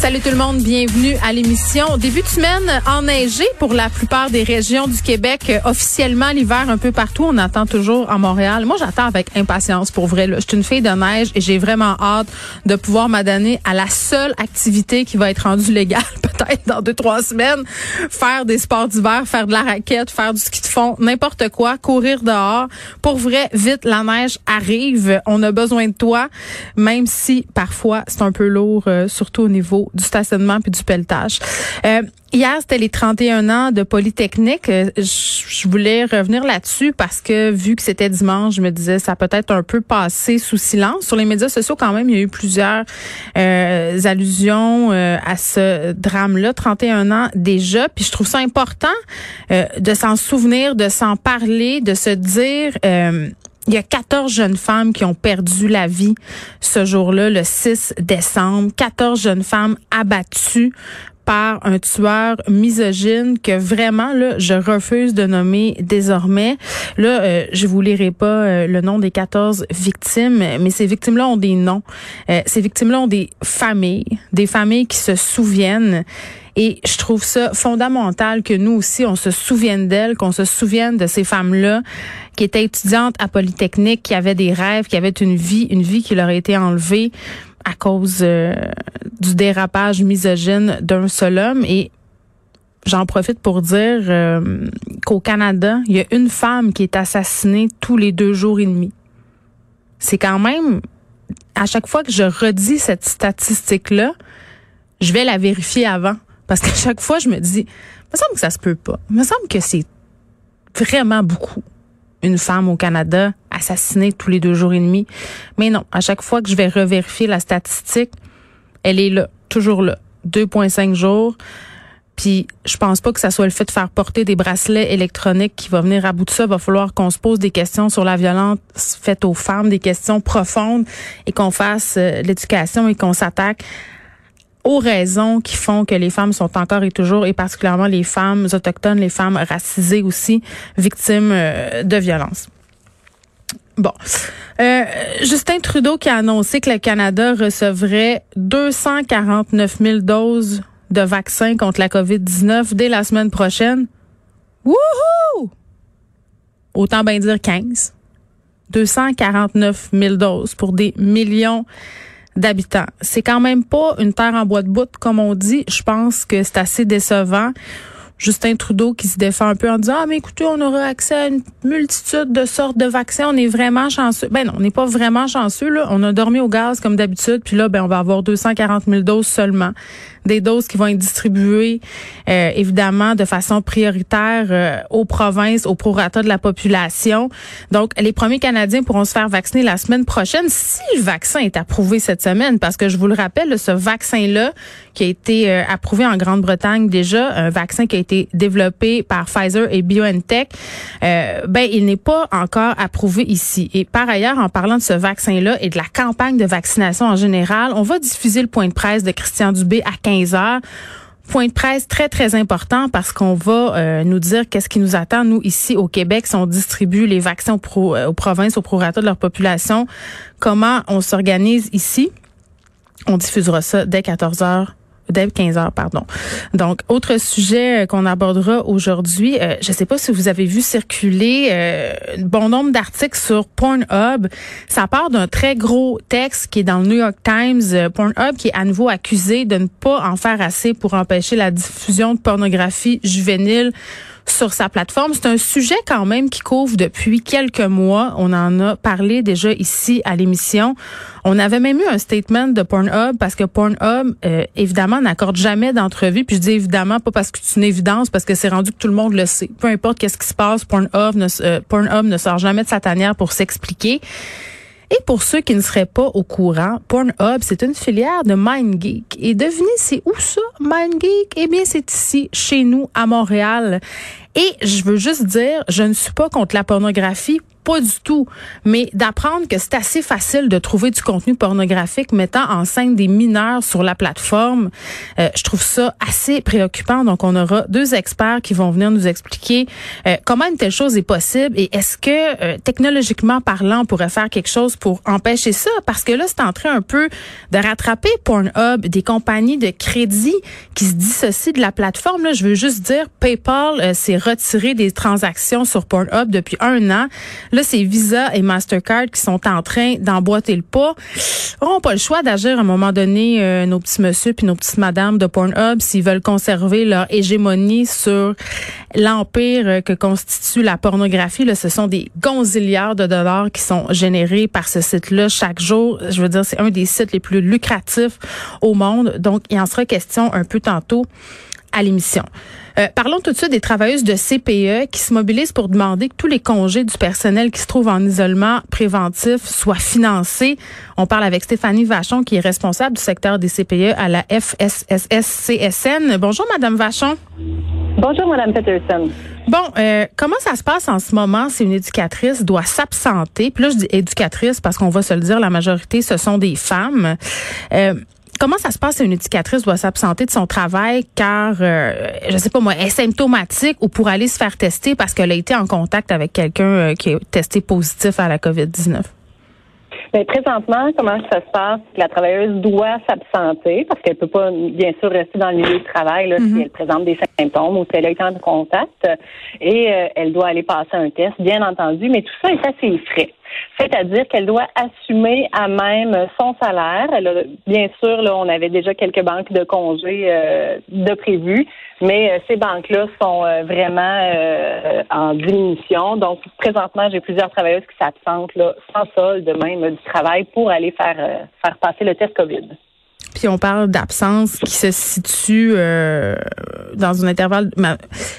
Salut tout le monde, bienvenue à l'émission. Début de semaine enneigé pour la plupart des régions du Québec. Euh, officiellement l'hiver un peu partout, on attend toujours à Montréal. Moi, j'attends avec impatience pour vrai. Je suis une fille de neige et j'ai vraiment hâte de pouvoir m'adonner à la seule activité qui va être rendue légale peut-être dans deux trois semaines. Faire des sports d'hiver, faire de la raquette, faire du ski de fond, n'importe quoi, courir dehors. Pour vrai, vite la neige arrive. On a besoin de toi, même si parfois c'est un peu lourd, euh, surtout au niveau du stationnement puis du pelletage. Euh, Hier, c'était les 31 ans de Polytechnique. Euh, je voulais revenir là-dessus parce que vu que c'était dimanche, je me disais ça peut être un peu passé sous silence. Sur les médias sociaux, quand même, il y a eu plusieurs euh, allusions à ce drame-là. 31 ans déjà. Puis je trouve ça important de s'en souvenir, de s'en parler, de se dire il y a 14 jeunes femmes qui ont perdu la vie ce jour-là, le 6 décembre. 14 jeunes femmes abattues par un tueur misogyne que vraiment là je refuse de nommer désormais. Là euh, je vous lirai pas euh, le nom des 14 victimes mais ces victimes là ont des noms. Euh, ces victimes là ont des familles, des familles qui se souviennent et je trouve ça fondamental que nous aussi, on se souvienne d'elles, qu'on se souvienne de ces femmes-là qui étaient étudiantes à Polytechnique, qui avaient des rêves, qui avaient une vie, une vie qui leur a été enlevée à cause euh, du dérapage misogyne d'un seul homme. Et j'en profite pour dire euh, qu'au Canada, il y a une femme qui est assassinée tous les deux jours et demi. C'est quand même, à chaque fois que je redis cette statistique-là, je vais la vérifier avant. Parce qu'à chaque fois, je me dis, il me semble que ça se peut pas. Il me semble que c'est vraiment beaucoup une femme au Canada assassinée tous les deux jours et demi. Mais non, à chaque fois que je vais revérifier la statistique, elle est là, toujours là. 2,5 jours. Puis je pense pas que ça soit le fait de faire porter des bracelets électroniques qui va venir à bout de ça. Va falloir qu'on se pose des questions sur la violence faite aux femmes, des questions profondes et qu'on fasse euh, l'éducation et qu'on s'attaque raisons qui font que les femmes sont encore et toujours, et particulièrement les femmes autochtones, les femmes racisées aussi, victimes euh, de violences. Bon. Euh, Justin Trudeau qui a annoncé que le Canada recevrait 249 000 doses de vaccins contre la COVID-19 dès la semaine prochaine. Wouhou! Autant bien dire 15. 249 000 doses pour des millions d'habitants. C'est quand même pas une terre en bois de bout, comme on dit. Je pense que c'est assez décevant. Justin Trudeau qui se défend un peu en disant ah mais écoutez on aura accès à une multitude de sortes de vaccins on est vraiment chanceux. Ben non on n'est pas vraiment chanceux là. On a dormi au gaz comme d'habitude puis là ben on va avoir 240 000 doses seulement. Des doses qui vont être distribuées euh, évidemment de façon prioritaire euh, aux provinces, au prorata de la population. Donc, les premiers Canadiens pourront se faire vacciner la semaine prochaine si le vaccin est approuvé cette semaine, parce que je vous le rappelle, ce vaccin-là qui a été euh, approuvé en Grande-Bretagne déjà, un vaccin qui a été développé par Pfizer et BioNTech, ben il n'est pas encore approuvé ici. Et par ailleurs, en parlant de ce vaccin-là et de la campagne de vaccination en général, on va diffuser le point de presse de Christian Dubé à 15 heures. Point de presse très, très important parce qu'on va euh, nous dire qu'est-ce qui nous attend, nous, ici au Québec, si on distribue les vaccins aux, euh, aux provinces, prorata de leur population, comment on s'organise ici? On diffusera ça dès 14 heures dès 15 heures, pardon. Donc, autre sujet euh, qu'on abordera aujourd'hui, euh, je ne sais pas si vous avez vu circuler euh, bon nombre d'articles sur Pornhub. Ça part d'un très gros texte qui est dans le New York Times. Pornhub qui est à nouveau accusé de ne pas en faire assez pour empêcher la diffusion de pornographie juvénile sur sa plateforme. C'est un sujet quand même qui couvre depuis quelques mois. On en a parlé déjà ici à l'émission. On avait même eu un statement de Pornhub parce que Pornhub, euh, évidemment, n'accorde jamais d'entrevue. Puis je dis évidemment pas parce que c'est une évidence, parce que c'est rendu que tout le monde le sait. Peu importe qu'est-ce qui se passe, Pornhub ne, euh, Pornhub ne sort jamais de sa tanière pour s'expliquer. Et pour ceux qui ne seraient pas au courant, Pornhub, c'est une filière de MindGeek. Et devinez, c'est où ça, MindGeek? Eh bien, c'est ici, chez nous, à Montréal. Et je veux juste dire, je ne suis pas contre la pornographie pas du tout. Mais d'apprendre que c'est assez facile de trouver du contenu pornographique mettant en scène des mineurs sur la plateforme, euh, je trouve ça assez préoccupant. Donc, on aura deux experts qui vont venir nous expliquer euh, comment une telle chose est possible et est-ce que, euh, technologiquement parlant, on pourrait faire quelque chose pour empêcher ça? Parce que là, c'est en train un peu de rattraper Pornhub, des compagnies de crédit qui se dissocient de la plateforme. Là, je veux juste dire, PayPal s'est retiré des transactions sur Pornhub depuis un an. Là, c'est Visa et Mastercard qui sont en train d'emboîter le pas. Ils n'auront pas le choix d'agir à un moment donné, euh, nos petits monsieur puis nos petites madames de Pornhub, s'ils veulent conserver leur hégémonie sur l'empire euh, que constitue la pornographie. Là, ce sont des gonzillards de dollars qui sont générés par ce site-là chaque jour. Je veux dire, c'est un des sites les plus lucratifs au monde. Donc, il en sera question un peu tantôt à l'émission. Euh, parlons tout de suite des travailleuses de CPE qui se mobilisent pour demander que tous les congés du personnel qui se trouve en isolement préventif soient financés. On parle avec Stéphanie Vachon, qui est responsable du secteur des CPE à la FSSS-CSN. Bonjour, Madame Vachon. Bonjour, Madame Peterson. Bon, euh, comment ça se passe en ce moment? Si une éducatrice doit s'absenter? Puis là, je dis éducatrice parce qu'on va se le dire, la majorité, ce sont des femmes. Euh, Comment ça se passe si une éducatrice doit s'absenter de son travail car, euh, je sais pas moi, est symptomatique ou pour aller se faire tester parce qu'elle a été en contact avec quelqu'un euh, qui est testé positif à la COVID-19? Bien, présentement, comment ça se passe? La travailleuse doit s'absenter parce qu'elle peut pas, bien sûr, rester dans le milieu du travail là, si mhm. elle présente des symptômes ou si elle a été en contact. Et euh, elle doit aller passer un test, bien entendu, mais tout ça est assez frais. C'est-à-dire qu'elle doit assumer à même son salaire. Elle bien sûr, là, on avait déjà quelques banques de congés euh, de prévues, mais euh, ces banques-là sont euh, vraiment en diminution. Donc, présentement, j'ai plusieurs travailleuses qui s'absentent là, sans solde même du travail pour aller faire faire passer le test COVID. Puis on parle d'absence qui se situe euh, dans un intervalle.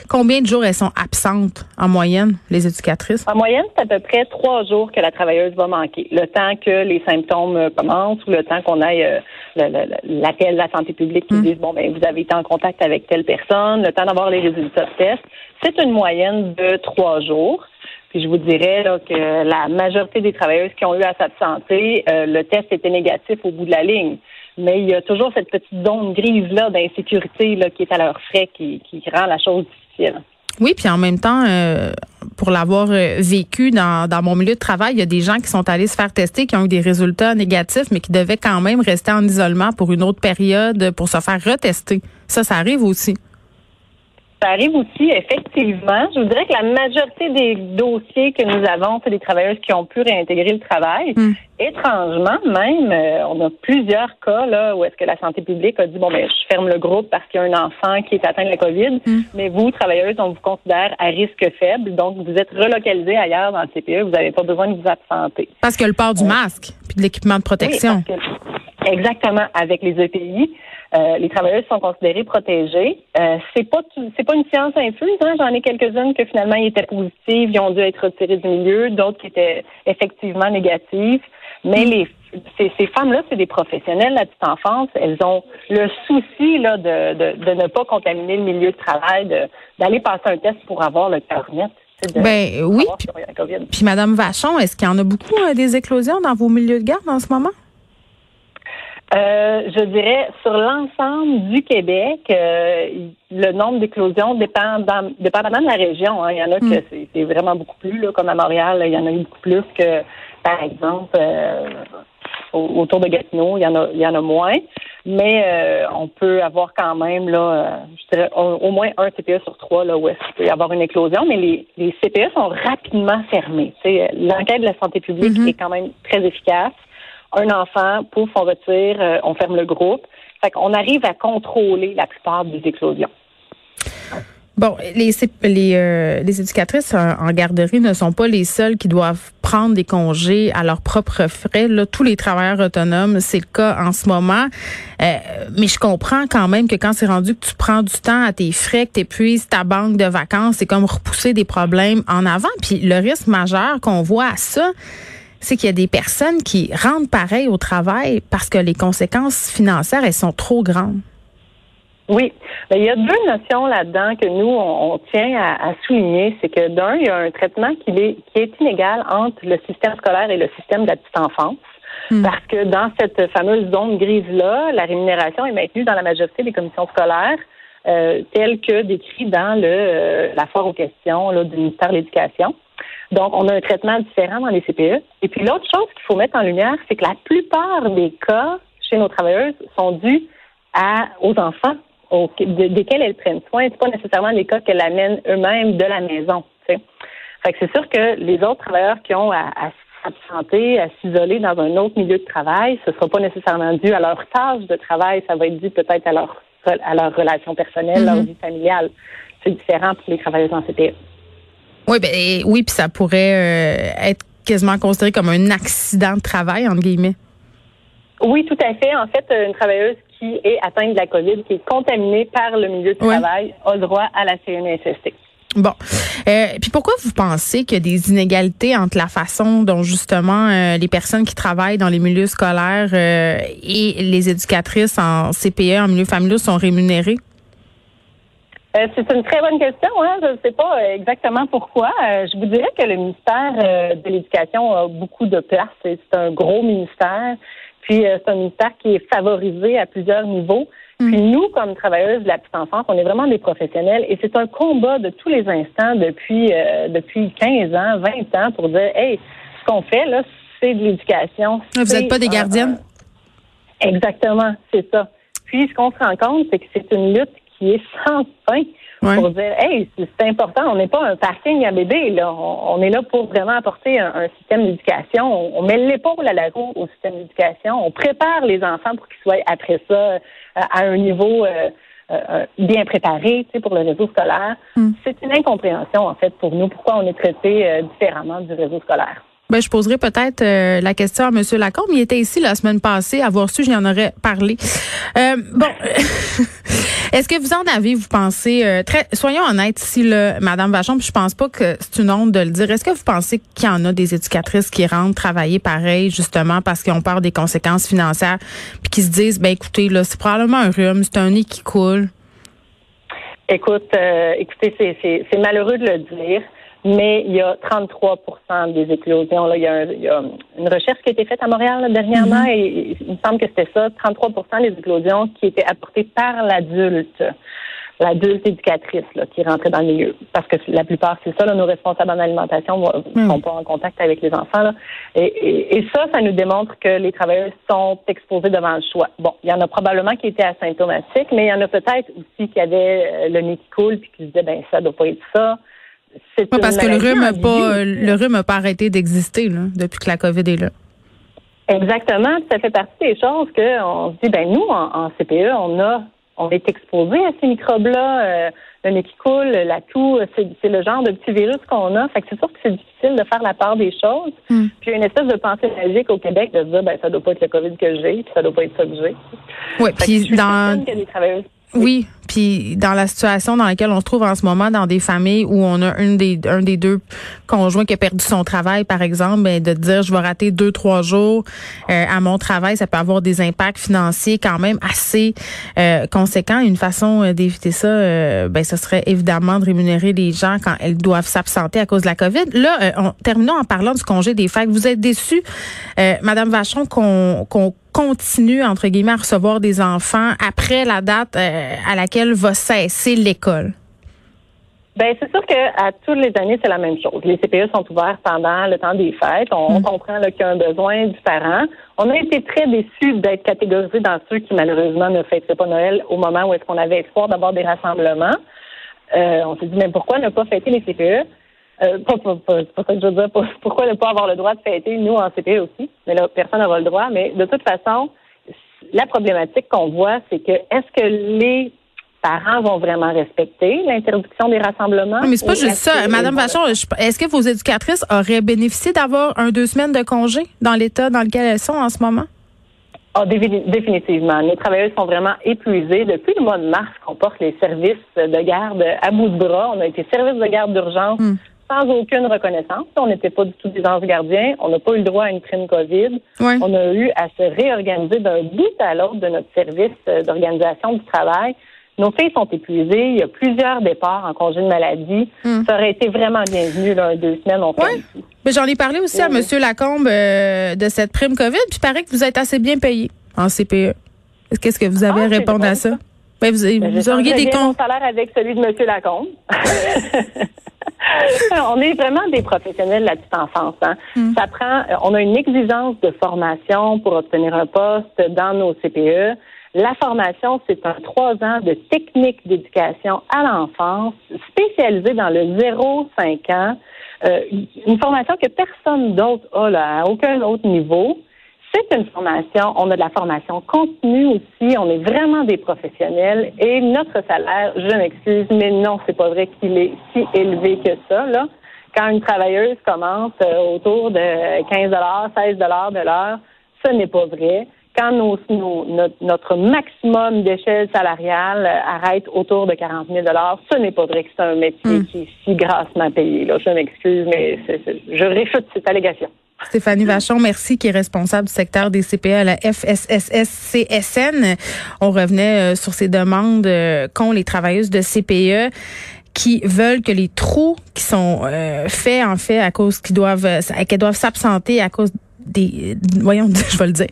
Combien de jours elles sont absentes en moyenne, les éducatrices? En moyenne, c'est à peu près trois jours que la travailleuse va manquer. Le temps que les symptômes euh, commencent ou le temps qu'on aille euh, l'appel de la santé publique qui mmh. dit bon ben vous avez été en contact avec telle personne, le temps d'avoir les résultats de test. C'est une moyenne de trois jours. Puis je vous dirais que la majorité des travailleuses qui ont eu à s'absenter, le test était négatif au bout de la ligne mais il y a toujours cette petite zone grise-là d'insécurité qui est à leur frais qui, qui rend la chose difficile. Oui, puis en même temps, euh, pour l'avoir euh, vécu dans, dans mon milieu de travail, il y a des gens qui sont allés se faire tester, qui ont eu des résultats négatifs, mais qui devaient quand même rester en isolement pour une autre période pour se faire retester. Ça, ça arrive aussi. Ça arrive aussi, effectivement. Je vous dirais que la majorité des dossiers que nous avons, c'est des travailleuses qui ont pu réintégrer le travail. Hmm. Étrangement, même, euh, on a plusieurs cas là où est-ce que la santé publique a dit bon ben je ferme le groupe parce qu'il y a un enfant qui est atteint de la COVID, hmm. mais vous, travailleuses, on vous considère à risque faible, donc vous êtes relocalisé ailleurs dans le CPE, vous n'avez pas besoin de vous absenter. Parce que le port du masque puis de l'équipement de protection. exactement, avec les EPI. Euh, les travailleurs sont considérés protégés. Euh, c'est pas c'est pas une science infuse. Hein. J'en ai quelques-unes que finalement ils étaient positives, ils ont dû être retirés du milieu, d'autres qui étaient effectivement négatives. Mais les ces, ces femmes-là, c'est des professionnels la petite enfance. Elles ont le souci là de, de, de ne pas contaminer le milieu de travail, d'aller passer un test pour avoir le carnet. Ben oui. Puis, puis Madame Vachon, est-ce qu'il y en a beaucoup euh, des éclosions dans vos milieux de garde en ce moment? Euh, je dirais sur l'ensemble du Québec, euh, le nombre d'éclosions dépend dépendamment de la région. Hein. Il y en a que hmm. c'est vraiment beaucoup plus, là, comme à Montréal, il y en a eu beaucoup plus que, par exemple, euh, autour de Gatineau, il y en a, il y en a moins. Mais on peut avoir quand même là, je dirais au, moins un CPE sur trois là où est-ce qu'il peut y avoir une éclosion. Mais les, les CPE sont rapidement fermés. L'enquête de la santé publique mm-hmm. est quand même très efficace un enfant, pouf, on retire, euh, on ferme le groupe. Fait qu'on arrive à contrôler la plupart des éclosions. Bon, les, les, euh, les éducatrices en, garderie ne sont pas les seules qui doivent prendre des congés à leurs propres frais. Là, tous les travailleurs autonomes, c'est le cas en ce moment. Euh, mais je comprends quand même que quand c'est rendu que tu prends du temps à tes frais, que tu épuises ta banque de vacances, c'est comme repousser des problèmes en avant. Puis le risque majeur qu'on voit à ça, c'est qu'il y a des personnes qui rentrent pareil au travail parce que les conséquences financières, elles sont trop grandes. Oui, ben, il y a deux notions là-dedans que nous, on, tient à, souligner. C'est que d'un, il y a un traitement qui est, qui est inégal entre le système scolaire et le système de la petite enfance. Hmm. Parce que dans cette fameuse zone grise-là, la rémunération est maintenue dans la majorité des commissions scolaires, euh, telle que décrit dans le euh, la foire aux questions là, du ministère de l'Éducation. Donc, on a un traitement différent dans les CPE. Et puis, l'autre chose qu'il faut mettre en lumière, c'est que la plupart des cas chez nos travailleuses sont dus à, aux enfants desquels elles prennent soin. C'est pas nécessairement les cas qu'elles amènent eux-mêmes de la maison. Fait que c'est sûr que les autres travailleurs qui ont à, à s'absenter, à s'isoler dans un autre milieu de travail, ce ne sera pas nécessairement dû à leur tâche de travail, ça va être dû peut-être à leur à leur relation personnelle, leur mm-hmm. vie familiale. C'est différent pour les travailleurs en CPE. Oui, ben oui, puis ça pourrait euh, être quasiment considéré comme un accident de travail, entre guillemets. Oui, tout à fait. En fait, une travailleuse qui est atteinte de la COVID, qui est contaminée par le milieu de travail, a droit à la CNSST. Bon. Euh, puis pourquoi vous pensez qu'il y a des inégalités entre la façon dont justement euh, les personnes qui travaillent dans les milieux scolaires euh, et les éducatrices en CPE, en milieu familial, sont rémunérées? C'est une très bonne question. Hein? Je ne sais pas exactement pourquoi. je vous dirais que le ministère de l'Éducation a beaucoup de place. C'est un gros ministère. Puis c'est un ministère qui est favorisé à plusieurs niveaux. Puis mm. nous, comme travailleuses de la petite enfance, on est vraiment des professionnels et c'est un combat de tous les instants depuis euh, depuis 15 ans, 20 ans pour dire, hey, ce qu'on fait là, c'est de l'éducation. Vous n'êtes pas des gardiennes? exactement, c'est ça. Puis ce qu'on se rend compte, c'est que c'est une lutte qui est sans fin pour dire, hey, c'est important, on n'est pas un parking à bébé, là. On, est là pour vraiment apporter un, système d'éducation. On, met l'épaule à la roue au système d'éducation. On prépare les enfants pour qu'ils soient après ça euh, à un niveau euh, euh, bien préparé, tu sais, pour le réseau scolaire. Hmm. C'est une incompréhension, en fait, pour nous, pourquoi on est traité différemment du réseau scolaire. Ben, je poserai peut-être euh, la question à M. Lacombe. Il était ici la semaine passée. Avoir su, j'y en aurais parlé. Euh, bon, est-ce que vous en avez, vous pensez, euh, très, soyons honnêtes ici, là, Madame Vachon, puis je pense pas que c'est une honte de le dire. Est-ce que vous pensez qu'il y en a des éducatrices qui rentrent travailler pareil, justement, parce qu'ils ont peur des conséquences financières, puis qui se disent, ben écoutez, là, c'est probablement un rhume, c'est un nez qui coule? Écoute, écoutez, c'est malheureux de le dire mais il y a 33% des éclosions. Là. Il, y a une recherche qui a été faite à Montréal dernièrement mm-hmm. et il me semble que c'était ça, 33% des éclosions qui étaient apportées par l'adulte, l'adulte éducatrice là, qui rentrait dans le milieu. Parce que la plupart, c'est ça, là, nos responsables en alimentation ne mm. sont pas en contact avec les enfants. Là. Et, et, ça, ça nous démontre que les travailleurs sont exposés devant le choix. Bon, il y en a probablement qui étaient asymptomatiques, mais il y en a peut-être aussi qui avaient euh, le nez qui coule puis qui se disaient, ben ça doit pas être ça parce que le rhume n'a pas, le rhume pas arrêté d'exister depuis que la COVID est là. Exactement. Ça fait partie des choses qu'on se dit, ben nous, en, CPE, on a on est exposé à ces microbes-là, euh, le nez qui coule, la toux, c'est le genre de petit virus qu'on a. Fait que c'est sûr que c'est difficile de faire la part des choses. Hmm. Puis il y a une espèce de pensée magique au Québec de se dire, ben ça doit pas être le COVID que j'ai, puis ça doit pas être ça que j'ai. Oui, puis dans... Oui, puis dans la situation dans laquelle on se trouve en ce moment, dans des familles où on a une des, un des deux conjoints qui a perdu son travail, par exemple, ben, de dire je vais rater deux, trois jours euh, à mon travail, ça peut avoir des impacts financiers quand même assez euh, conséquents. Une façon euh, d'éviter ça, euh, ben, ce serait évidemment de rémunérer les gens quand elles doivent s'absenter à cause de la COVID. Là, on, terminons en parlant du congé des fêtes. Vous êtes déçu, Madame Vachon, qu'on qu'on continue, entre guillemets, à recevoir des enfants après la date euh, à laquelle va cesser l'école? Ben c'est sûr qu'à toutes les années, c'est la même chose. Les CPE sont ouverts pendant le temps des fêtes. On, mm. comprend qu'il y a un besoin différent. On a été très déçus d'être catégorisés dans ceux qui, malheureusement, ne fêteraient pas Noël au moment où est-ce qu'on avait espoir d'avoir des rassemblements. Euh, on s'est dit, mais pourquoi ne pas fêter les CPE? Euh, pas, pas, pas, pas, ça que je veux dire. Pourquoi ne pas avoir le droit de fêter, nous, en CPE aussi? Mais là, personne n'aura le droit. Mais de toute façon, la problématique qu'on voit, c'est que est-ce que les parents vont vraiment respecter l'interdiction des rassemblements? mais c'est pas juste ça. Madame Vachon, est-ce que vos éducatrices auraient bénéficié d'avoir un deux semaines de congé dans l'état dans lequel elles sont en ce moment? Oh, définitivement. Les travailleurs sont vraiment épuisés. Depuis le mois de mars qu'on porte les services de garde à bout de bras, on a été service de garde d'urgence hmm sans aucune reconnaissance. On n'était pas du tout des anges gardiens. On n'a pas eu le droit à une prime COVID. On a eu à se réorganiser d'un bout à l'autre de notre service euh, d'organisation du travail. nos filles sont épuisées, il y a plusieurs départs en congé de maladie. Hmm. Ça aurait été vraiment bienvenu, là, deux semaines, on fait Mais j'en ai parlé aussi à M. Lacombe euh, de cette prime COVID, puis il paraît que vous êtes assez bien payé en CPE. Qu'est-ce que vous avez à ah, répondre à ça? Ben, vous, ben, vous auriez des comptes. salaire avec celui de M. Lacombe. on est vraiment des professionnels de la petite enfance. Hein. Hmm. Ça prend, on a une exigence de formation pour obtenir un poste dans nos CPE. La formation, c'est un trois ans de technique d'éducation à l'enfance spécialisée dans le 0-5 ans. Euh, une formation que personne d'autre a là, à aucun autre niveau. C'est une formation, on a de la formation continue aussi, on est vraiment des professionnels et notre salaire, je m'excuse, mais non, c'est pas vrai qu'il est si élevé que ça. Là. Quand une travailleuse commence euh, autour de 15 16 de l'heure, ce n'est pas vrai. Quand nos, notre, maximum d'échelle salariale arrête autour de 40 000 ce n'est pas vrai que c'est un métier hmm. qui est si grassement payé. Là. Je m'excuse, mais je réfute cette allégation. Stéphanie Vachon, merci, qui est responsable du secteur des CPE à la FSSS-CSN. On revenait euh, sur ces demandes euh, qu'ont les travailleuses de CPE qui veulent que les trous qui sont euh, faits en fait à cause qu'ils doivent qu'elles doivent s'absenter à cause des voyons je vais le dire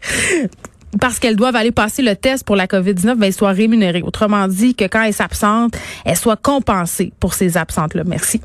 parce qu'elles doivent aller passer le test pour la COVID-19, ben, soient rémunérées. Autrement dit, que quand elles s'absentent, elles soient compensées pour ces absentes-là. Merci.